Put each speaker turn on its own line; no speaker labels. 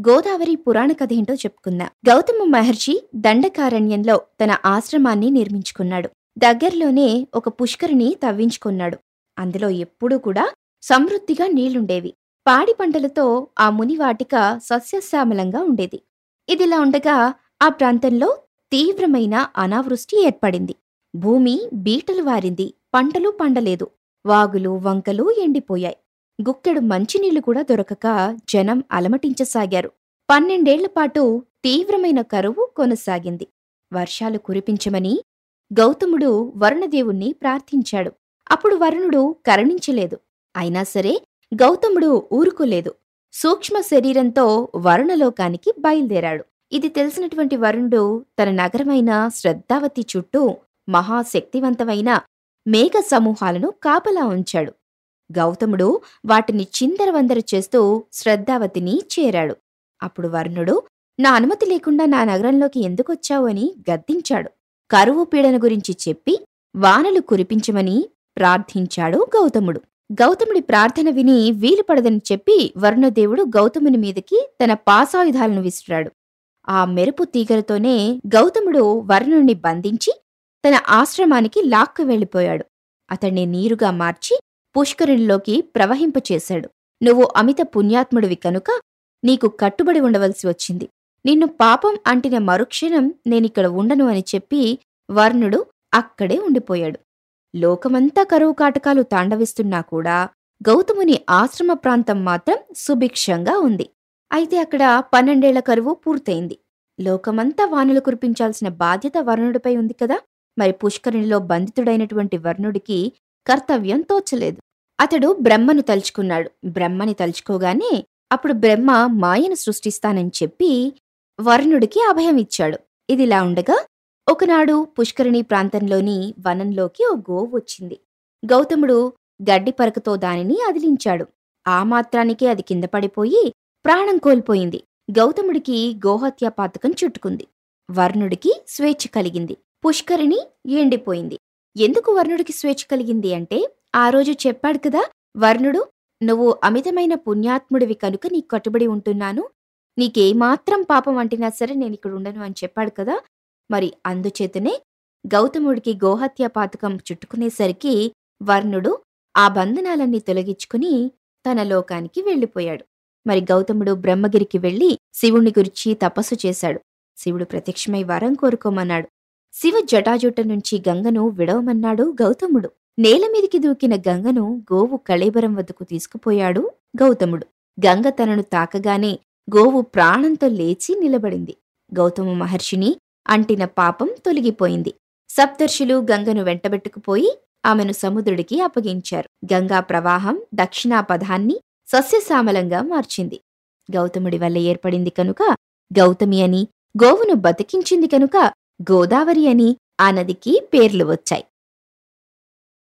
గోదావరి పురాణ కథ ఏంటో చెప్పుకుందాం. గౌతమ మహర్షి దండకారణ్యంలో తన ఆశ్రమాన్ని నిర్మించుకున్నాడు. దగ్గర్లోనే ఒక పుష్కరిని తవ్వించుకున్నాడు. అందులో ఎప్పుడూ కూడా సమృద్ధిగా నీళ్ళుండేవి. పాడి పంటలతో ఆ మునివాటిక సస్యశ్యామలంగా ఉండేది. ఇదిలా ఉండగా ఆ ప్రాంతంలో తీవ్రమైన అనావృష్టి ఏర్పడింది. భూమి బీటలు వారింది. పంటలు పండలేదు. వాగులు వంకలు ఎండిపోయాయి. గుక్కెడు మంచినీళ్ళు కూడా దొరకక జనం అలమటించసాగారు. పన్నెండేళ్ళపాటు తీవ్రమైన కరువు కొనసాగింది. వర్షాలు కురిపించమని గౌతముడు వరుణదేవుణ్ణి ప్రార్థించాడు. అప్పుడు వరుణుడు కరుణించలేదు. అయినా సరే గౌతముడు ఊరుకోలేదు. సూక్ష్మ శరీరంతో వరుణలోకానికి బయలుదేరాడు. ఇది తెలిసినటువంటి వరుణుడు తన నగరమైన శ్రద్ధావతి చుట్టూ మహాశక్తివంతమైన మేఘ సమూహాలను కాపలా ఉంచాడు. గౌతముడు వాటిని చిందరవందరు చేస్తూ శ్రద్ధావతిని చేరాడు. అప్పుడు వర్ణుడు నా అనుమతి లేకుండా నా నగరంలోకి ఎందుకొచ్చావు అని గద్దించాడు. కరువు పీడన గురించి చెప్పి వానలు కురిపించమని ప్రార్థించాడు గౌతముడు. గౌతముడి ప్రార్థన విని వీలు పడదని చెప్పి వరుణదేవుడు గౌతముని మీదకి తన పాసాయుధాలను విసిరాడు. ఆ మెరుపు తీగలతోనే గౌతముడు వరుణుణ్ణి బంధించి తన ఆశ్రమానికి లాక్కు వెళ్ళిపోయాడు. అతణ్ణి నీరుగా మార్చి పుష్కరిణిలోకి ప్రవహింపచేశాడు. నువ్వు అమిత పుణ్యాత్ముడివి కనుక నీకు కట్టుబడి ఉండవలసి వచ్చింది. నిన్ను పాపం అంటిన మరుక్షణం నేనిక్కడ ఉండను అని చెప్పి వర్ణుడు అక్కడే ఉండిపోయాడు. లోకమంతా కరువు కాటకాలు తాండవిస్తున్నా కూడా గౌతముని ఆశ్రమ ప్రాంతం మాత్రం సుభిక్షంగా ఉంది. అయితే అక్కడ పన్నెండేళ్ళ కరువు పూర్తయింది. లోకమంతా వానలు కురిపించాల్సిన బాధ్యత వర్ణుడిపై ఉంది కదా? మరి పుష్కరిణిలో బంధితుడైనటువంటి వర్ణుడికి కర్తవ్యం తోచలేదు. అతడు బ్రహ్మను తలుచుకున్నాడు. బ్రహ్మని తలుచుకోగానే అప్పుడు బ్రహ్మ మాయను సృష్టిస్తానని చెప్పి వరుణుడికి అభయం ఇచ్చాడు. ఇదిలా ఉండగా ఒకనాడు పుష్కరిణి ప్రాంతంలోని వనంలోకి ఓ గోవు వచ్చింది. గౌతముడు గడ్డి పరకతో దానిని అదిలించాడు. ఆ మాత్రానికే అది కింద పడిపోయి ప్రాణం కోల్పోయింది. గౌతముడికి గోహత్యా పాతకం చుట్టుకుంది. వర్ణుడికి స్వేచ్ఛ కలిగింది. పుష్కరిణి ఎండిపోయింది. ఎందుకు వర్ణుడికి స్వేచ్ఛ కలిగింది అంటే ఆ రోజు చెప్పాడు కదా వర్ణుడు నువ్వు అమితమైన పుణ్యాత్ముడివి కనుక నీకు కట్టుబడి ఉంటున్నాను. నీకేమాత్రం పాపం అంటినా సరే నేను ఇక్కడ ఉండను అని చెప్పాడు కదా. మరి అందుచేతనే గౌతముడికి గోహత్య పాతకం చుట్టుకునేసరికి వర్ణుడు ఆ బంధనాలన్నీ తొలగించుకుని తన లోకానికి వెళ్ళిపోయాడు. మరి గౌతముడు బ్రహ్మగిరికి వెళ్ళి శివుణ్ణి గురించి తపస్సు చేశాడు. శివుడు ప్రత్యక్షమై వరం కోరుకోమన్నాడు. శివ జటాజుట నుంచి గంగను విడవమన్నాడు గౌతముడు. నేలమీదికి దూకిన గంగను గోవు కళేబరం వద్దకు తీసుకుపోయాడు గౌతముడు. గంగ తనను తాకగానే గోవు ప్రాణంతో లేచి నిలబడింది. గౌతమ మహర్షిని అంటిన పాపం తొలగిపోయింది. సప్తర్షులు గంగను వెంటబెట్టుకుపోయి ఆమెను సముద్రుడికి అప్పగించారు. గంగా ప్రవాహం దక్షిణా పదాన్ని సస్యశ్యామలంగా మార్చింది. గౌతముడి వల్ల ఏర్పడింది కనుక గౌతమి అని గోవును బతికించింది కనుక గోదావరి అని ఆ నదికి పేర్లు వచ్చాయి.